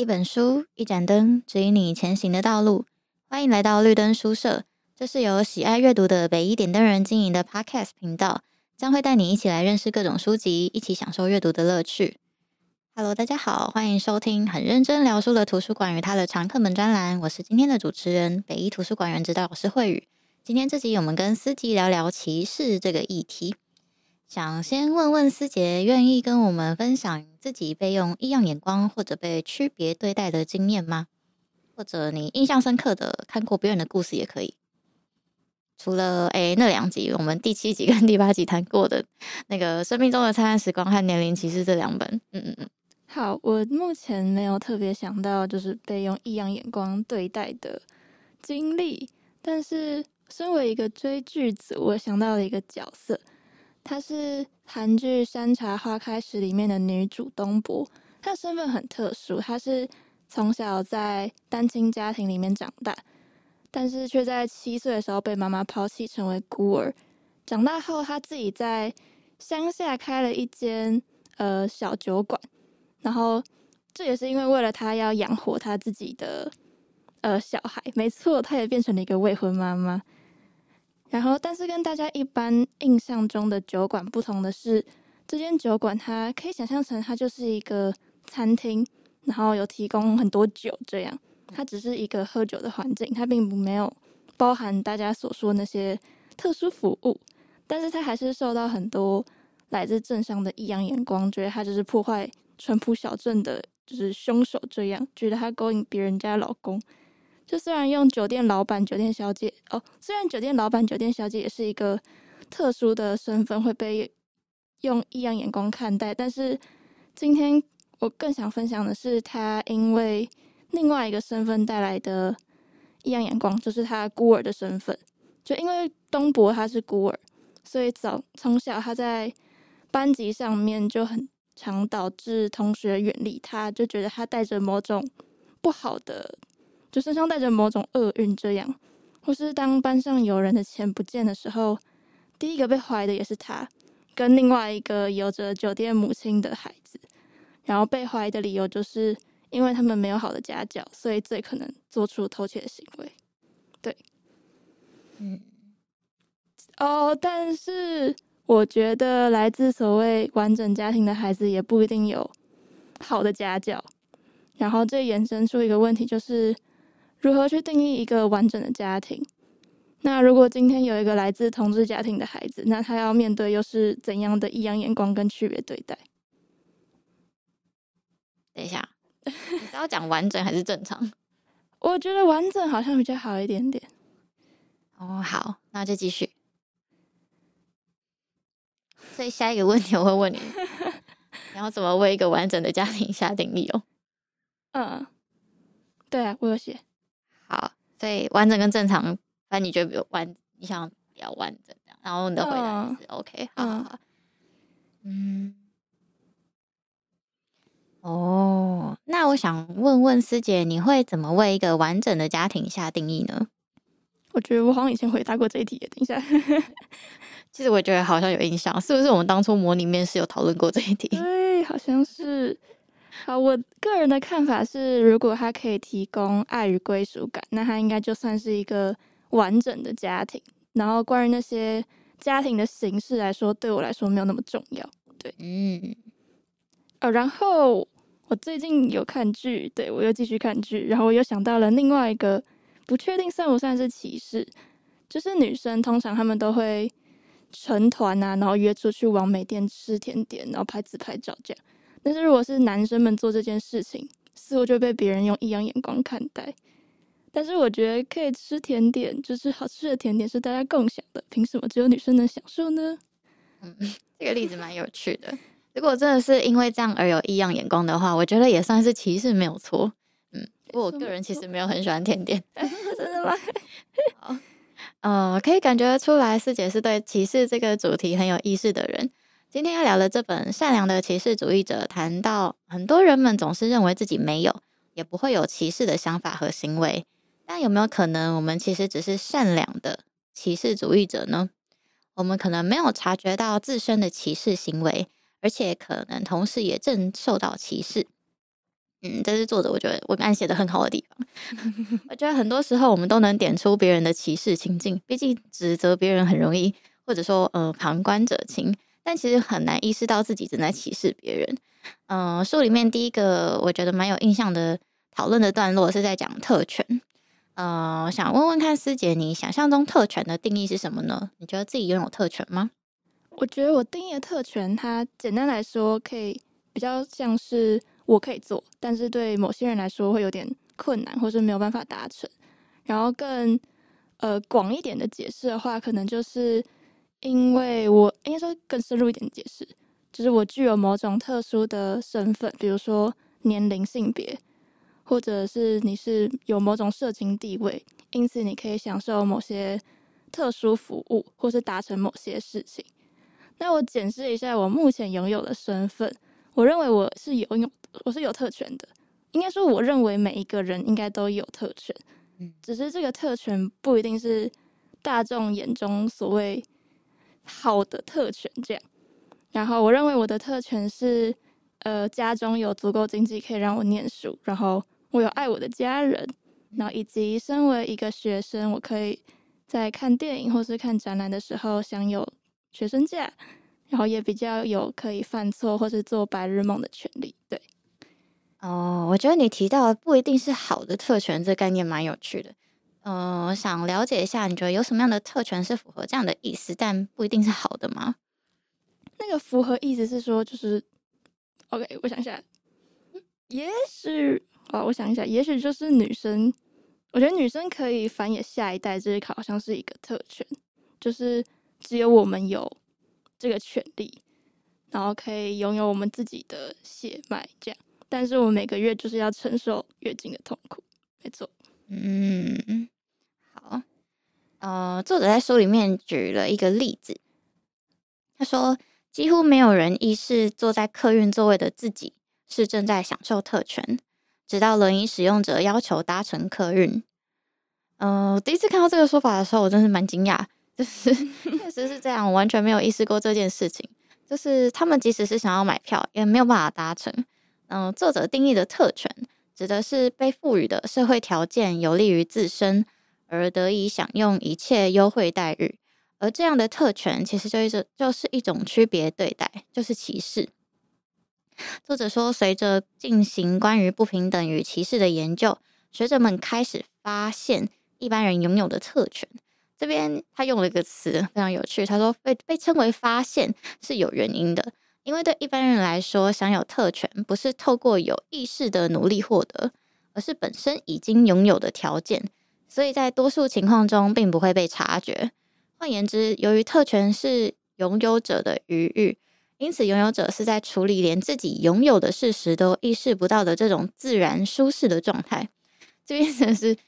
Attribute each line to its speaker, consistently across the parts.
Speaker 1: 一本书，一盏灯，指引你前行的道路。欢迎来到绿灯书社，这是由喜爱阅读的北一点灯人经营的 Podcast 频道，将会带你一起来认识各种书籍，一起享受阅读的乐趣。Hello，大家好，欢迎收听很认真聊书的图书馆与它的常客们专栏。我是今天的主持人，北一图书馆员指导老师慧宇。今天这集我们跟思杰聊聊歧视这个议题。想先问问思杰，愿意跟我们分享自己被用异样眼光或者被区别对待的经验吗？或者你印象深刻的看过别人的故事也可以。除了诶那两集，我们第七集跟第八集谈过的那个《生命中的灿烂时光》和《年龄歧视》这两本，嗯嗯嗯。
Speaker 2: 好，我目前没有特别想到就是被用异样眼光对待的经历，但是身为一个追剧者，我想到了一个角色。她是韩剧《山茶花开时》里面的女主东博，她的身份很特殊，她是从小在单亲家庭里面长大，但是却在七岁的时候被妈妈抛弃，成为孤儿。长大后，她自己在乡下开了一间呃小酒馆，然后这也是因为为了她要养活她自己的呃小孩，没错，她也变成了一个未婚妈妈。然后，但是跟大家一般印象中的酒馆不同的是，这间酒馆它可以想象成它就是一个餐厅，然后有提供很多酒，这样它只是一个喝酒的环境，它并不没有包含大家所说那些特殊服务，但是它还是受到很多来自镇上的异样眼光，觉得它就是破坏淳朴小镇的，就是凶手这样，觉得它勾引别人家老公。就虽然用酒店老板、酒店小姐哦，虽然酒店老板、酒店小姐也是一个特殊的身份，会被用异样眼光看待，但是今天我更想分享的是，他因为另外一个身份带来的异样眼光，就是他孤儿的身份。就因为东博他是孤儿，所以早从小他在班级上面就很常导致同学远离他，就觉得他带着某种不好的。就身上带着某种厄运，这样，或是当班上有人的钱不见的时候，第一个被怀的也是他，跟另外一个有着酒店母亲的孩子，然后被怀疑的理由就是因为他们没有好的家教，所以最可能做出偷窃的行为。对，嗯，哦，但是我觉得来自所谓完整家庭的孩子也不一定有好的家教，然后这延伸出一个问题就是。如何去定义一个完整的家庭？那如果今天有一个来自同志家庭的孩子，那他要面对又是怎样的异样眼光跟区别对待？
Speaker 1: 等一下，你是要讲完整还是正常？
Speaker 2: 我觉得完整好像比较好一点点。
Speaker 1: 哦，好，那就继续。所以下一个问题我会问你：你要怎么为一个完整的家庭下定义哦？
Speaker 2: 嗯，对啊，我有写。
Speaker 1: 好，所以完整跟正常，反正你觉得比较完，你想比较完整这样，然后你的回答是、嗯、OK，好好好，嗯，哦，那我想问问师姐，你会怎么为一个完整的家庭下定义呢？
Speaker 2: 我觉得我好像以前回答过这一题，等一下，
Speaker 1: 其实我觉得好像有印象，是不是我们当初模拟面试有讨论过这一题？
Speaker 2: 对，好像是。好，我个人的看法是，如果他可以提供爱与归属感，那他应该就算是一个完整的家庭。然后，关于那些家庭的形式来说，对我来说没有那么重要。对，嗯，呃，然后我最近有看剧，对，我又继续看剧，然后我又想到了另外一个，不确定算不算是歧视，就是女生通常她们都会成团啊，然后约出去往美店吃甜点，然后拍自拍照这样。但是如果是男生们做这件事情，似乎就被别人用异样眼光看待。但是我觉得可以吃甜点，就是好吃的甜点是大家共享的，凭什么只有女生能享受呢？
Speaker 1: 嗯，这个例子蛮有趣的。如果真的是因为这样而有异样眼光的话，我觉得也算是歧视，没有错。嗯，不过我个人其实没有很喜欢甜点。
Speaker 2: 真的吗？
Speaker 1: 好，呃，可以感觉出来，师姐是对歧视这个主题很有意识的人。今天要聊的这本《善良的歧视主义者》谈到，很多人们总是认为自己没有，也不会有歧视的想法和行为。但有没有可能，我们其实只是善良的歧视主义者呢？我们可能没有察觉到自身的歧视行为，而且可能同时也正受到歧视。嗯，这是作者我觉得文案写得很好的地方。我觉得很多时候我们都能点出别人的歧视情境，毕竟指责别人很容易，或者说呃旁观者清，但其实很难意识到自己正在歧视别人。嗯、呃，书里面第一个我觉得蛮有印象的讨论的段落是在讲特权。嗯、呃，想问问看师姐，你想象中特权的定义是什么呢？你觉得自己拥有特权吗？
Speaker 2: 我觉得我定义的特权，它简单来说可以比较像是。我可以做，但是对某些人来说会有点困难，或是没有办法达成。然后更呃广一点的解释的话，可能就是因为我应该说更深入一点解释，就是我具有某种特殊的身份，比如说年龄、性别，或者是你是有某种社经地位，因此你可以享受某些特殊服务，或是达成某些事情。那我检视一下我目前拥有的身份。我认为我是有有我是有特权的，应该说我认为每一个人应该都有特权，只是这个特权不一定是大众眼中所谓好的特权这样。然后我认为我的特权是，呃，家中有足够经济可以让我念书，然后我有爱我的家人，然后以及身为一个学生，我可以在看电影或是看展览的时候享有学生价。然后也比较有可以犯错或是做白日梦的权利，对。
Speaker 1: 哦，我觉得你提到的不一定是好的特权，这概念蛮有趣的。嗯、呃，想了解一下，你觉得有什么样的特权是符合这样的意思，但不一定是好的吗？
Speaker 2: 那个符合意思是说，就是，OK，我想一下，也许，哦，我想一下，也许就是女生，我觉得女生可以繁衍下一代，这个好像是一个特权，就是只有我们有。这个权利，然后可以拥有我们自己的血脉，这样。但是我每个月就是要承受月经的痛苦，没错。
Speaker 1: 嗯，好。呃，作者在书里面举了一个例子，他说，几乎没有人意识坐在客运座位的自己是正在享受特权，直到轮椅使用者要求搭乘客运。呃，第一次看到这个说法的时候，我真是蛮惊讶。就是确实是这样，我完全没有意识过这件事情。就是他们即使是想要买票，也没有办法达成。嗯、作者定义的特权，指的是被赋予的社会条件有利于自身，而得以享用一切优惠待遇。而这样的特权，其实就是就是一种区别对待，就是歧视。作者说，随着进行关于不平等与歧视的研究，学者们开始发现一般人拥有的特权。这边他用了一个词非常有趣，他说被被称为发现是有原因的，因为对一般人来说，享有特权不是透过有意识的努力获得，而是本身已经拥有的条件，所以在多数情况中并不会被察觉。换言之，由于特权是拥有者的余欲，因此拥有者是在处理连自己拥有的事实都意识不到的这种自然舒适的状态。这边真的是。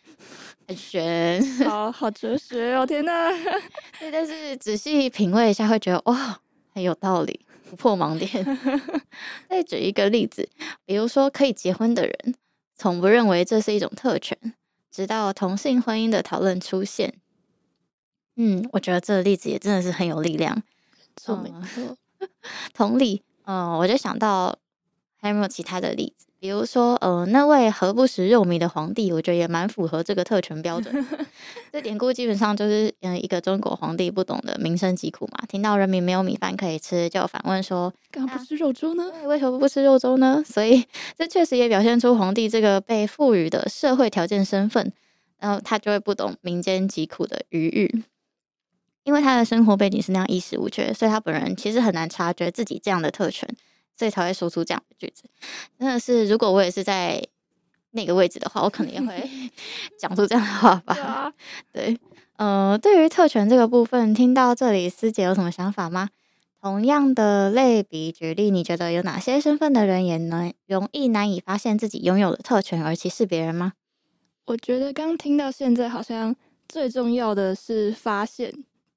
Speaker 1: 很玄，
Speaker 2: 好好哲学哦！天哪，
Speaker 1: 对，但是仔细品味一下，会觉得哇，很有道理，突破盲点。再举一个例子，比如说可以结婚的人，从不认为这是一种特权，直到同性婚姻的讨论出现。嗯，我觉得这个例子也真的是很有力量。
Speaker 2: 错，没错。
Speaker 1: 同理，嗯，我就想到还有没有其他的例子？比如说，呃，那位何不食肉糜的皇帝，我觉得也蛮符合这个特权标准。这典故基本上就是，嗯，一个中国皇帝不懂得民生疾苦嘛，听到人民没有米饭可以吃，就反问说：“
Speaker 2: 干嘛不吃肉粥呢？
Speaker 1: 为什么不吃肉粥呢？”所以，这确实也表现出皇帝这个被赋予的社会条件身份，然后他就会不懂民间疾苦的余裕，因为他的生活背景是那样衣食无缺，所以他本人其实很难察觉自己这样的特权。所以才会说出这样的句子，真的是，如果我也是在那个位置的话，我可能也会 讲出这样的话吧。对，呃，对于特权这个部分，听到这里，师姐有什么想法吗？同样的类比举例，你觉得有哪些身份的人也能容易难以发现自己拥有的特权而歧视别人吗？
Speaker 2: 我觉得刚听到现在，好像最重要的是发现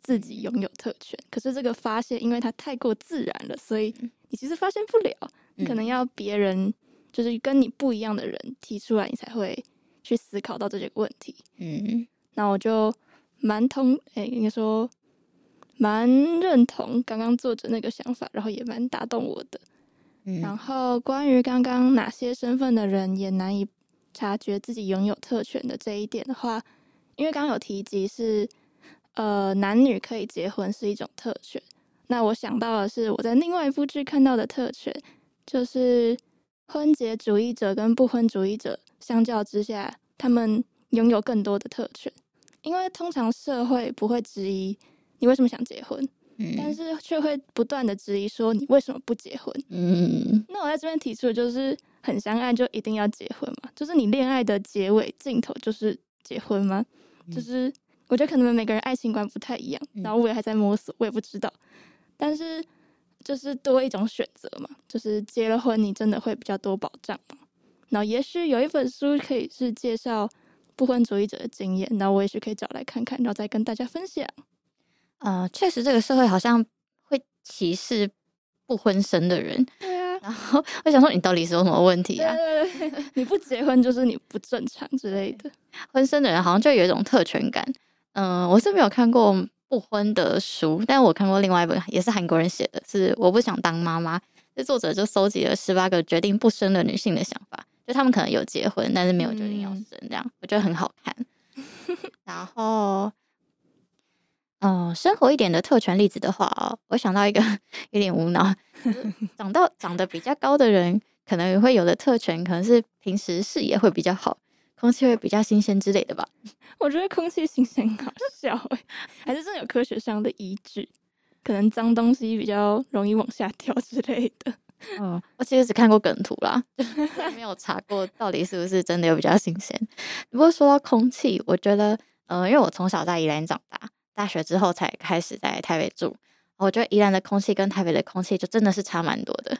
Speaker 2: 自己拥有特权。可是这个发现，因为它太过自然了，所以。你其实发现不了，你可能要别人就是跟你不一样的人提出来，你才会去思考到这个问题。嗯，那我就蛮同，哎、欸，应该说蛮认同刚刚作者那个想法，然后也蛮打动我的。嗯、然后关于刚刚哪些身份的人也难以察觉自己拥有特权的这一点的话，因为刚刚有提及是呃男女可以结婚是一种特权，那我想到的是我在另外一部剧看到的特权，就是婚结主义者跟不婚主义者相较之下，他们拥有更多的特权，因为通常社会不会质疑你为什么想结婚。但是却会不断的质疑说，你为什么不结婚？嗯，那我在这边提出的就是很相爱就一定要结婚嘛？就是你恋爱的结尾尽头就是结婚吗？就是我觉得可能每个人爱情观不太一样，然后我也还在摸索，我也不知道。但是就是多一种选择嘛，就是结了婚你真的会比较多保障嘛。然后也许有一本书可以是介绍不婚主义者的经验，然后我也许可以找来看看，然后再跟大家分享。
Speaker 1: 呃，确实，这个社会好像会歧视不婚生的人。
Speaker 2: 对啊，
Speaker 1: 然后我想说，你到底是有什么问题啊？
Speaker 2: 对对对，你不结婚就是你不正常之类的。
Speaker 1: 婚生的人好像就有一种特权感。嗯、呃，我是没有看过不婚的书，但我看过另外一本，也是韩国人写的，是我不想当妈妈。这作者就搜集了十八个决定不生的女性的想法，就他们可能有结婚，但是没有决定要生，这样、嗯、我觉得很好看。然后。嗯、呃，生活一点的特权例子的话，我想到一个有点无脑，长到长得比较高的人可能会有的特权，可能是平时视野会比较好，空气会比较新鲜之类的吧。
Speaker 2: 我觉得空气新鲜搞笑哎，还是真的有科学上的依据，可能脏东西比较容易往下掉之类的。
Speaker 1: 嗯，我其实只看过梗图啦，没有查过到底是不是真的有比较新鲜。不过说到空气，我觉得，呃，因为我从小在宜兰长大。大学之后才开始在台北住，我觉得宜兰的空气跟台北的空气就真的是差蛮多的，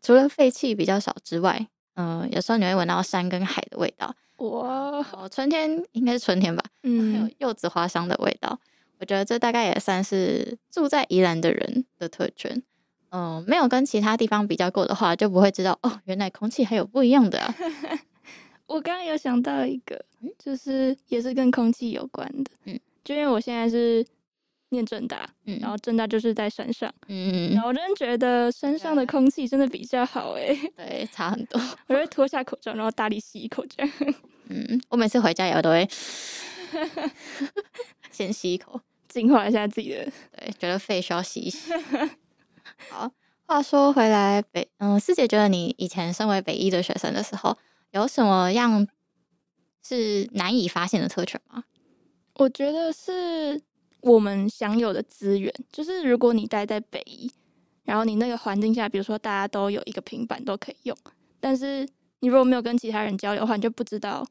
Speaker 1: 除了废气比较少之外，嗯、呃，有时候你会闻到山跟海的味道。哇，哦春天应该是春天吧，嗯，还有柚子花香的味道。我觉得这大概也算是住在宜兰的人的特权。嗯、呃，没有跟其他地方比较过的话，就不会知道哦，原来空气还有不一样的啊。
Speaker 2: 我刚刚有想到一个，就是也是跟空气有关的，嗯。就因为我现在是念正大，嗯，然后正大就是在山上，嗯，然后我真的觉得山上的空气真的比较好诶、欸，
Speaker 1: 对，差很多。
Speaker 2: 我会脱下口罩，然后大力吸一口这样。
Speaker 1: 嗯，我每次回家以后都会 先吸一口，
Speaker 2: 净化一下自己的，
Speaker 1: 对，觉得肺需要吸一吸。好，话说回来，北，嗯，师姐觉得你以前身为北医的学生的时候，有什么样是难以发现的特权吗？
Speaker 2: 我觉得是我们享有的资源，就是如果你待在北医，然后你那个环境下，比如说大家都有一个平板都可以用，但是你如果没有跟其他人交流的话，你就不知道。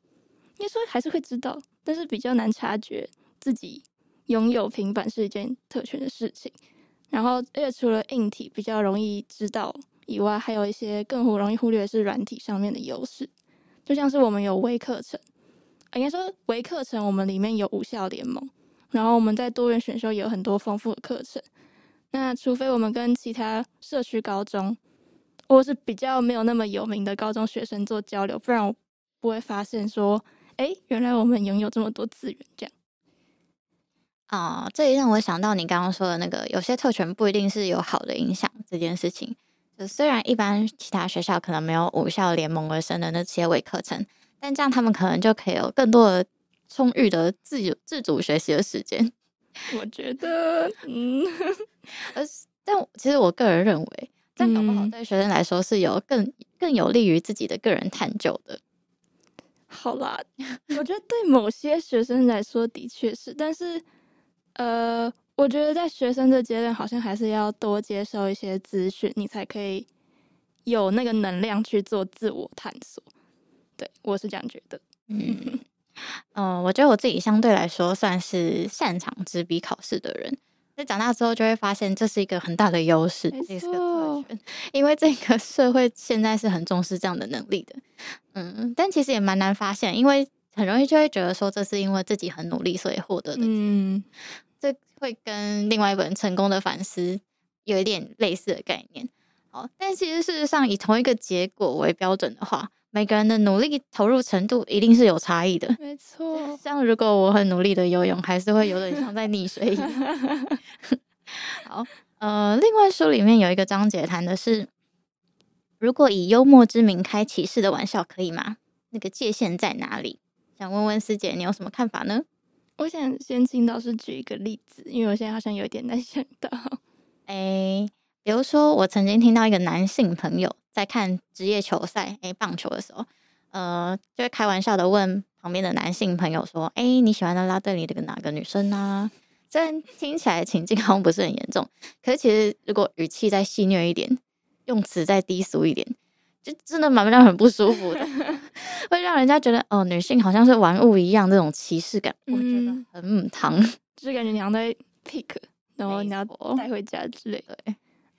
Speaker 2: 应该说还是会知道，但是比较难察觉自己拥有平板是一件特权的事情。然后，而且除了硬体比较容易知道以外，还有一些更容易忽略的是软体上面的优势，就像是我们有微课程。应该说，微课程我们里面有五校联盟，然后我们在多元选修也有很多丰富的课程。那除非我们跟其他社区高中，或是比较没有那么有名的高中学生做交流，不然我不会发现说，哎，原来我们拥有这么多资源。这样
Speaker 1: 啊，这也让我想到你刚刚说的那个，有些特权不一定是有好的影响这件事情。就虽然一般其他学校可能没有五校联盟而生的那些微课程。但这样，他们可能就可以有更多的充裕的自由自主学习的时间。
Speaker 2: 我觉得，嗯，
Speaker 1: 而但其实我个人认为，这样搞不好对学生来说是有更更有利于自己的个人探究的。
Speaker 2: 好啦，我觉得对某些学生来说的确是，但是，呃，我觉得在学生的阶段，好像还是要多接受一些资讯，你才可以有那个能量去做自我探索。对，我是这样觉得。嗯嗯、
Speaker 1: 呃，我觉得我自己相对来说算是擅长纸笔考试的人。在长大之后，就会发现这是一个很大的优势，这是个特权，因为这个社会现在是很重视这样的能力的。嗯，但其实也蛮难发现，因为很容易就会觉得说这是因为自己很努力所以获得的。嗯，这会跟另外一本《成功的反思》有一点类似的概念。好，但其实事实上以同一个结果为标准的话。每个人的努力投入程度一定是有差异的。
Speaker 2: 没错，
Speaker 1: 像如果我很努力的游泳，还是会有点像在溺水一样。好，呃，另外书里面有一个章节谈的是如果以幽默之名开歧视的玩笑，可以吗？那个界限在哪里？想问问师姐，你有什么看法呢？
Speaker 2: 我想先请老师举一个例子，因为我现在好像有点难想到。
Speaker 1: 哎，比如说，我曾经听到一个男性朋友在看职业球赛，哎，棒球的时候，呃，就会开玩笑的问旁边的男性朋友说：“哎，你喜欢的拉队里的哪个女生呢？”虽然听起来情境好像不是很严重，可是其实如果语气再戏谑一点，用词再低俗一点，就真的蛮让人很不舒服的，会让人家觉得哦，女性好像是玩物一样，这种歧视感，我觉得很母汤，
Speaker 2: 就是感觉你好像在 pick，然后你要带回家之类的。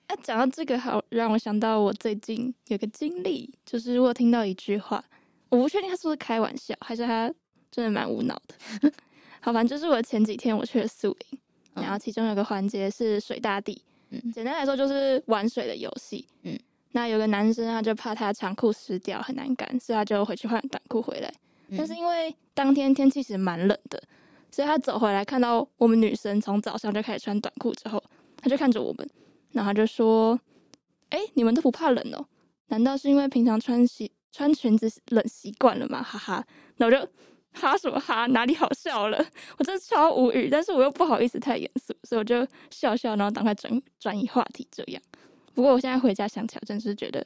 Speaker 2: 哎，讲到这个，好让我想到我最近有个经历，就是我听到一句话，我不确定他是不是开玩笑，还是他真的蛮无脑的。好，反正就是我前几天我去了宿营，然后其中有个环节是水大地，嗯，简单来说就是玩水的游戏，嗯，那有个男生他就怕他长裤湿掉很难干，所以他就回去换短裤回来，嗯，但是因为当天天气其实蛮冷的，所以他走回来看到我们女生从早上就开始穿短裤之后，他就看着我们，然后他就说：“哎，你们都不怕冷哦？难道是因为平常穿习穿裙子冷习惯了吗？”哈哈，那我就。哈什么哈？哪里好笑了？我真的超无语，但是我又不好意思太严肃，所以我就笑笑，然后赶快转转移话题。这样，不过我现在回家想起来，真是觉得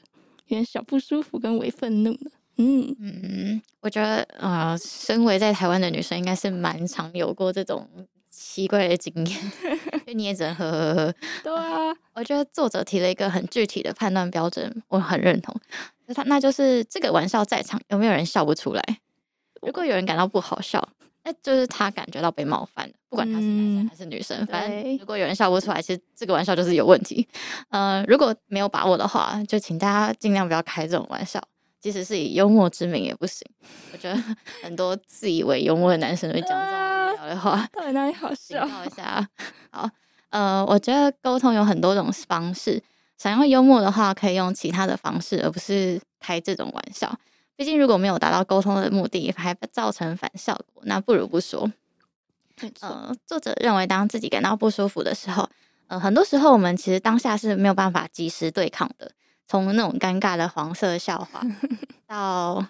Speaker 2: 有点小不舒服跟微愤怒呢。嗯
Speaker 1: 嗯，我觉得呃，身为在台湾的女生，应该是蛮常有过这种奇怪的经验，就你也只能呵呵呵。
Speaker 2: 对啊，
Speaker 1: 我觉得作者提了一个很具体的判断标准，我很认同。那他那就是这个玩笑在场，有没有人笑不出来？如果有人感到不好笑，那就是他感觉到被冒犯了。不管他是男生还是女生，嗯、反正如果有人笑不出来，其实这个玩笑就是有问题。呃，如果没有把握的话，就请大家尽量不要开这种玩笑，即使是以幽默之名也不行。我觉得很多自以为幽默的男生会讲这种无聊的话，啊、
Speaker 2: 到底哪里好笑？
Speaker 1: 警告一下。好，呃，我觉得沟通有很多种方式，想要幽默的话，可以用其他的方式，而不是开这种玩笑。毕竟，如果没有达到沟通的目的，还造成反效果，那不如不说。呃，作者认为，当自己感到不舒服的时候，呃，很多时候我们其实当下是没有办法及时对抗的。从那种尴尬的黄色笑话，到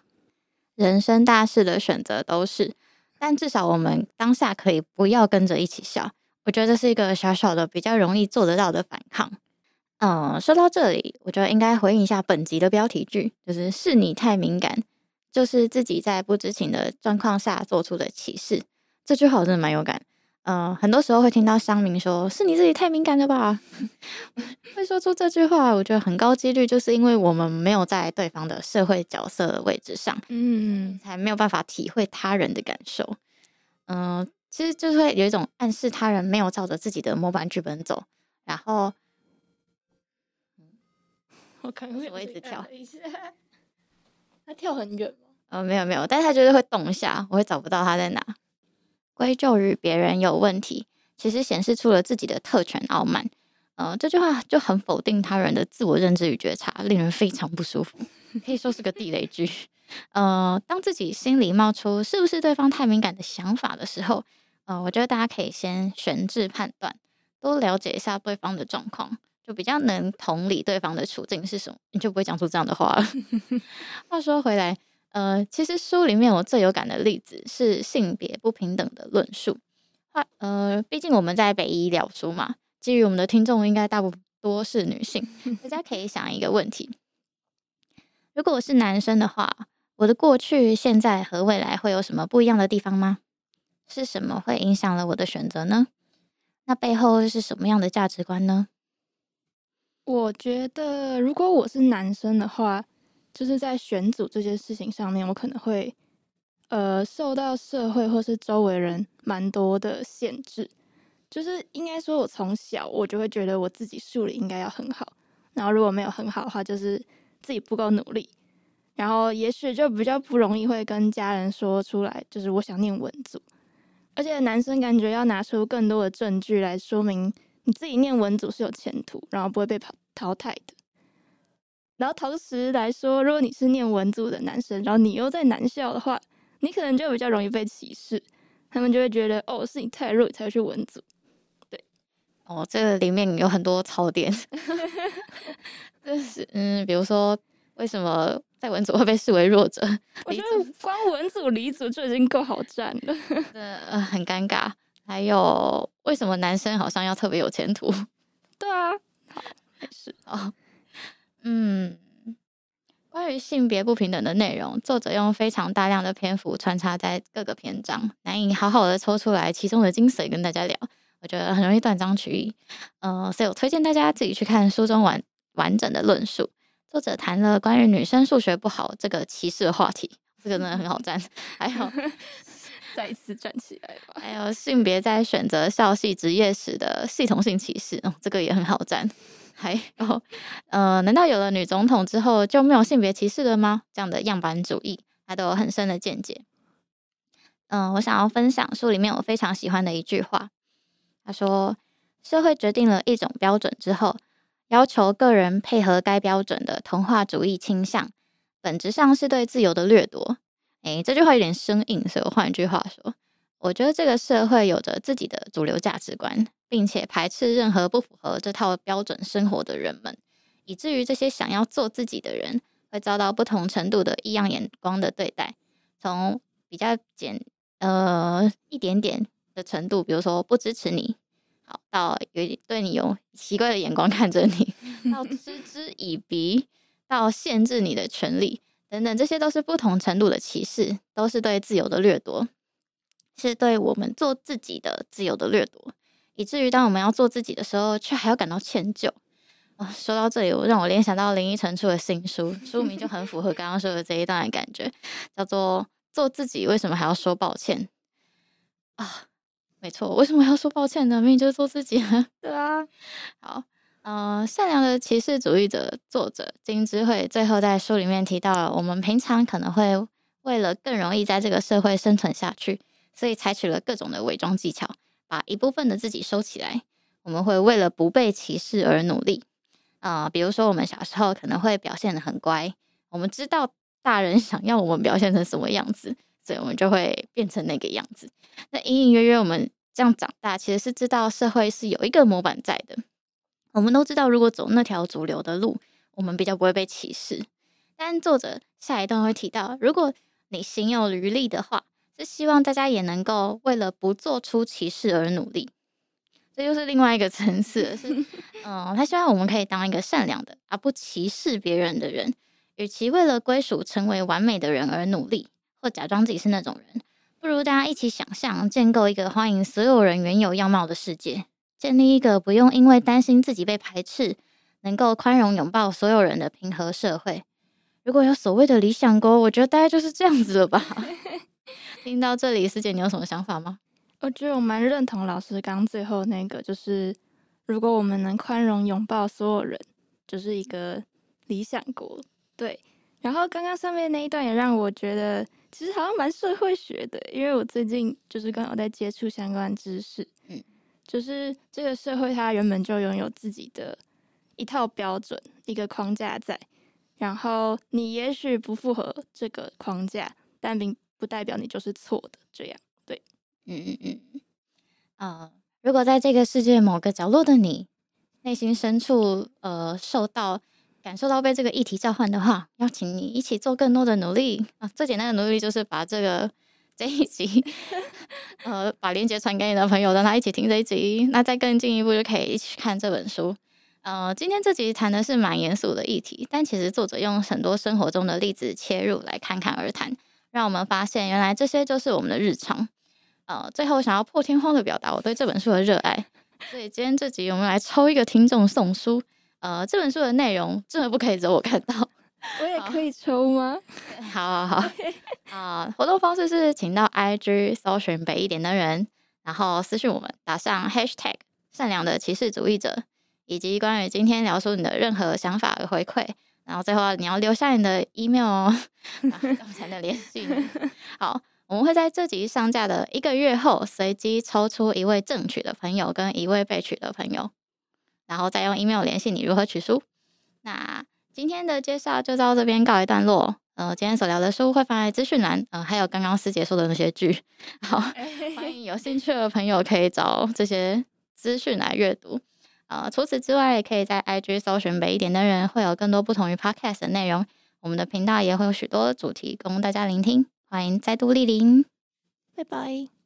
Speaker 1: 人生大事的选择，都是。但至少我们当下可以不要跟着一起笑。我觉得这是一个小小的、比较容易做得到的反抗。嗯，说到这里，我觉得应该回应一下本集的标题句，就是“是你太敏感”，就是自己在不知情的状况下做出的歧视。这句话我真的蛮有感。嗯，很多时候会听到乡民说：“是你自己太敏感了吧？” 会说出这句话，我觉得很高几率就是因为我们没有在对方的社会角色的位置上，嗯，才没有办法体会他人的感受。嗯，其实就是会有一种暗示他人没有照着自己的模板剧本走，然后。
Speaker 2: 我看会，我
Speaker 1: 一直跳，
Speaker 2: 他跳很远吗？
Speaker 1: 呃，没有没有，但是他就是会动一下，我会找不到他在哪。归咎于别人有问题，其实显示出了自己的特权傲慢。呃，这句话就很否定他人的自我认知与觉察，令人非常不舒服，可以说是个地雷句。呃，当自己心里冒出是不是对方太敏感的想法的时候，呃，我觉得大家可以先悬置判断，多了解一下对方的状况。就比较能同理对方的处境是什么，你就不会讲出这样的话了。话说回来，呃，其实书里面我最有感的例子是性别不平等的论述。话，呃，毕竟我们在北医聊书嘛，基于我们的听众应该大部分多是女性，大家可以想一个问题：如果我是男生的话，我的过去、现在和未来会有什么不一样的地方吗？是什么会影响了我的选择呢？那背后是什么样的价值观呢？
Speaker 2: 我觉得，如果我是男生的话，就是在选组这件事情上面，我可能会，呃，受到社会或是周围人蛮多的限制。就是应该说，我从小我就会觉得我自己数理应该要很好，然后如果没有很好的话，就是自己不够努力，然后也许就比较不容易会跟家人说出来，就是我想念文组。而且男生感觉要拿出更多的证据来说明你自己念文组是有前途，然后不会被跑。淘汰的，然后同时来说，如果你是念文组的男生，然后你又在男校的话，你可能就比较容易被歧视，他们就会觉得哦，是你太弱才会去文组。对，
Speaker 1: 哦，这个里面有很多槽点，就是嗯，比如说为什么在文组会被视为弱者？
Speaker 2: 我觉得光文组、理组就已经够好战了，
Speaker 1: 呃，很尴尬。还有，为什么男生好像要特别有前途？
Speaker 2: 对啊，好，是
Speaker 1: 哦，嗯。关于性别不平等的内容，作者用非常大量的篇幅穿插在各个篇章，难以好好的抽出来其中的精髓跟大家聊，我觉得很容易断章取义。呃，所以我推荐大家自己去看书中完完整的论述。作者谈了关于女生数学不好这个歧视的话题，这个真的很好赞。还有
Speaker 2: 再一次站起来吧。
Speaker 1: 还有性别在选择校系职业时的系统性歧视，哦，这个也很好赞。还有，呃，难道有了女总统之后就没有性别歧视了吗？这样的样板主义，他都有很深的见解。嗯、呃，我想要分享书里面我非常喜欢的一句话。他说：“社会决定了一种标准之后，要求个人配合该标准的童话主义倾向，本质上是对自由的掠夺。”诶，这句话有点生硬，所以我换一句话说。我觉得这个社会有着自己的主流价值观，并且排斥任何不符合这套标准生活的人们，以至于这些想要做自己的人会遭到不同程度的异样眼光的对待。从比较简呃一点点的程度，比如说不支持你，好到有对你有奇怪的眼光看着你，到嗤之以鼻，到限制你的权利等等，这些都是不同程度的歧视，都是对自由的掠夺。是对我们做自己的自由的掠夺，以至于当我们要做自己的时候，却还要感到歉疚。啊、哦，说到这里，我让我联想到林依晨出的新书，书名就很符合刚刚说的这一段的感觉，叫做“做自己为什么还要说抱歉”啊？没错，为什么要说抱歉呢？明明就是做自己啊。
Speaker 2: 对啊，
Speaker 1: 好，嗯、呃，善良的歧视主义者作者金智慧最后在书里面提到了，我们平常可能会为了更容易在这个社会生存下去。所以采取了各种的伪装技巧，把一部分的自己收起来。我们会为了不被歧视而努力啊、呃，比如说我们小时候可能会表现的很乖，我们知道大人想要我们表现成什么样子，所以我们就会变成那个样子。那隐隐约约我们这样长大，其实是知道社会是有一个模板在的。我们都知道，如果走那条主流的路，我们比较不会被歧视。但作者下一段会提到，如果你行有余力的话。是希望大家也能够为了不做出歧视而努力，这又是另外一个层次。是，嗯，他希望我们可以当一个善良的，而不歧视别人的人。与其为了归属成为完美的人而努力，或假装自己是那种人，不如大家一起想象，建构一个欢迎所有人原有样貌的世界，建立一个不用因为担心自己被排斥，能够宽容拥抱所有人的平和社会。如果有所谓的理想国，我觉得大概就是这样子了吧。听到这里，师姐，你有什么想法吗？
Speaker 2: 我觉得我蛮认同老师刚最后那个，就是如果我们能宽容拥抱所有人，就是一个理想国。对，然后刚刚上面那一段也让我觉得，其实好像蛮社会学的，因为我最近就是刚好在接触相关知识。嗯，就是这个社会它原本就拥有自己的一套标准、一个框架在，然后你也许不符合这个框架，但并不代表你就是错的，这样对，
Speaker 1: 嗯嗯嗯，啊、呃，如果在这个世界某个角落的你，内心深处呃受到感受到被这个议题召唤的话，邀请你一起做更多的努力啊！最简单的努力就是把这个 这一集，呃，把链接传给你的朋友，让他一起听这一集。那再更进一步，就可以一起看这本书。呃，今天这集谈的是蛮严肃的议题，但其实作者用很多生活中的例子切入来侃侃而谈。让我们发现，原来这些就是我们的日常。呃，最后想要破天荒的表达我对这本书的热爱，所以今天这集我们来抽一个听众送书。呃，这本书的内容真的不可以只有我看到，
Speaker 2: 我也可以抽吗？
Speaker 1: 好 好好。啊、呃，活动方式是请到 IG 搜寻北一点的人，然后私信我们，打上 Hashtag 善良的歧视主义者，以及关于今天聊出你的任何想法和回馈。然后最后你要留下你的 email 哦，然后才能联系你。好，我们会在这集上架的一个月后，随机抽出一位正取的朋友跟一位被取的朋友，然后再用 email 联系你如何取书。那今天的介绍就到这边告一段落。呃，今天所聊的书会放在资讯栏，呃，还有刚刚师姐说的那些剧。好，欢迎有兴趣的朋友可以找这些资讯来阅读。呃，除此之外，也可以在 IG 搜寻北一点的人，会有更多不同于 Podcast 的内容。我们的频道也会有许多主题供大家聆听，欢迎再度莅临，
Speaker 2: 拜拜。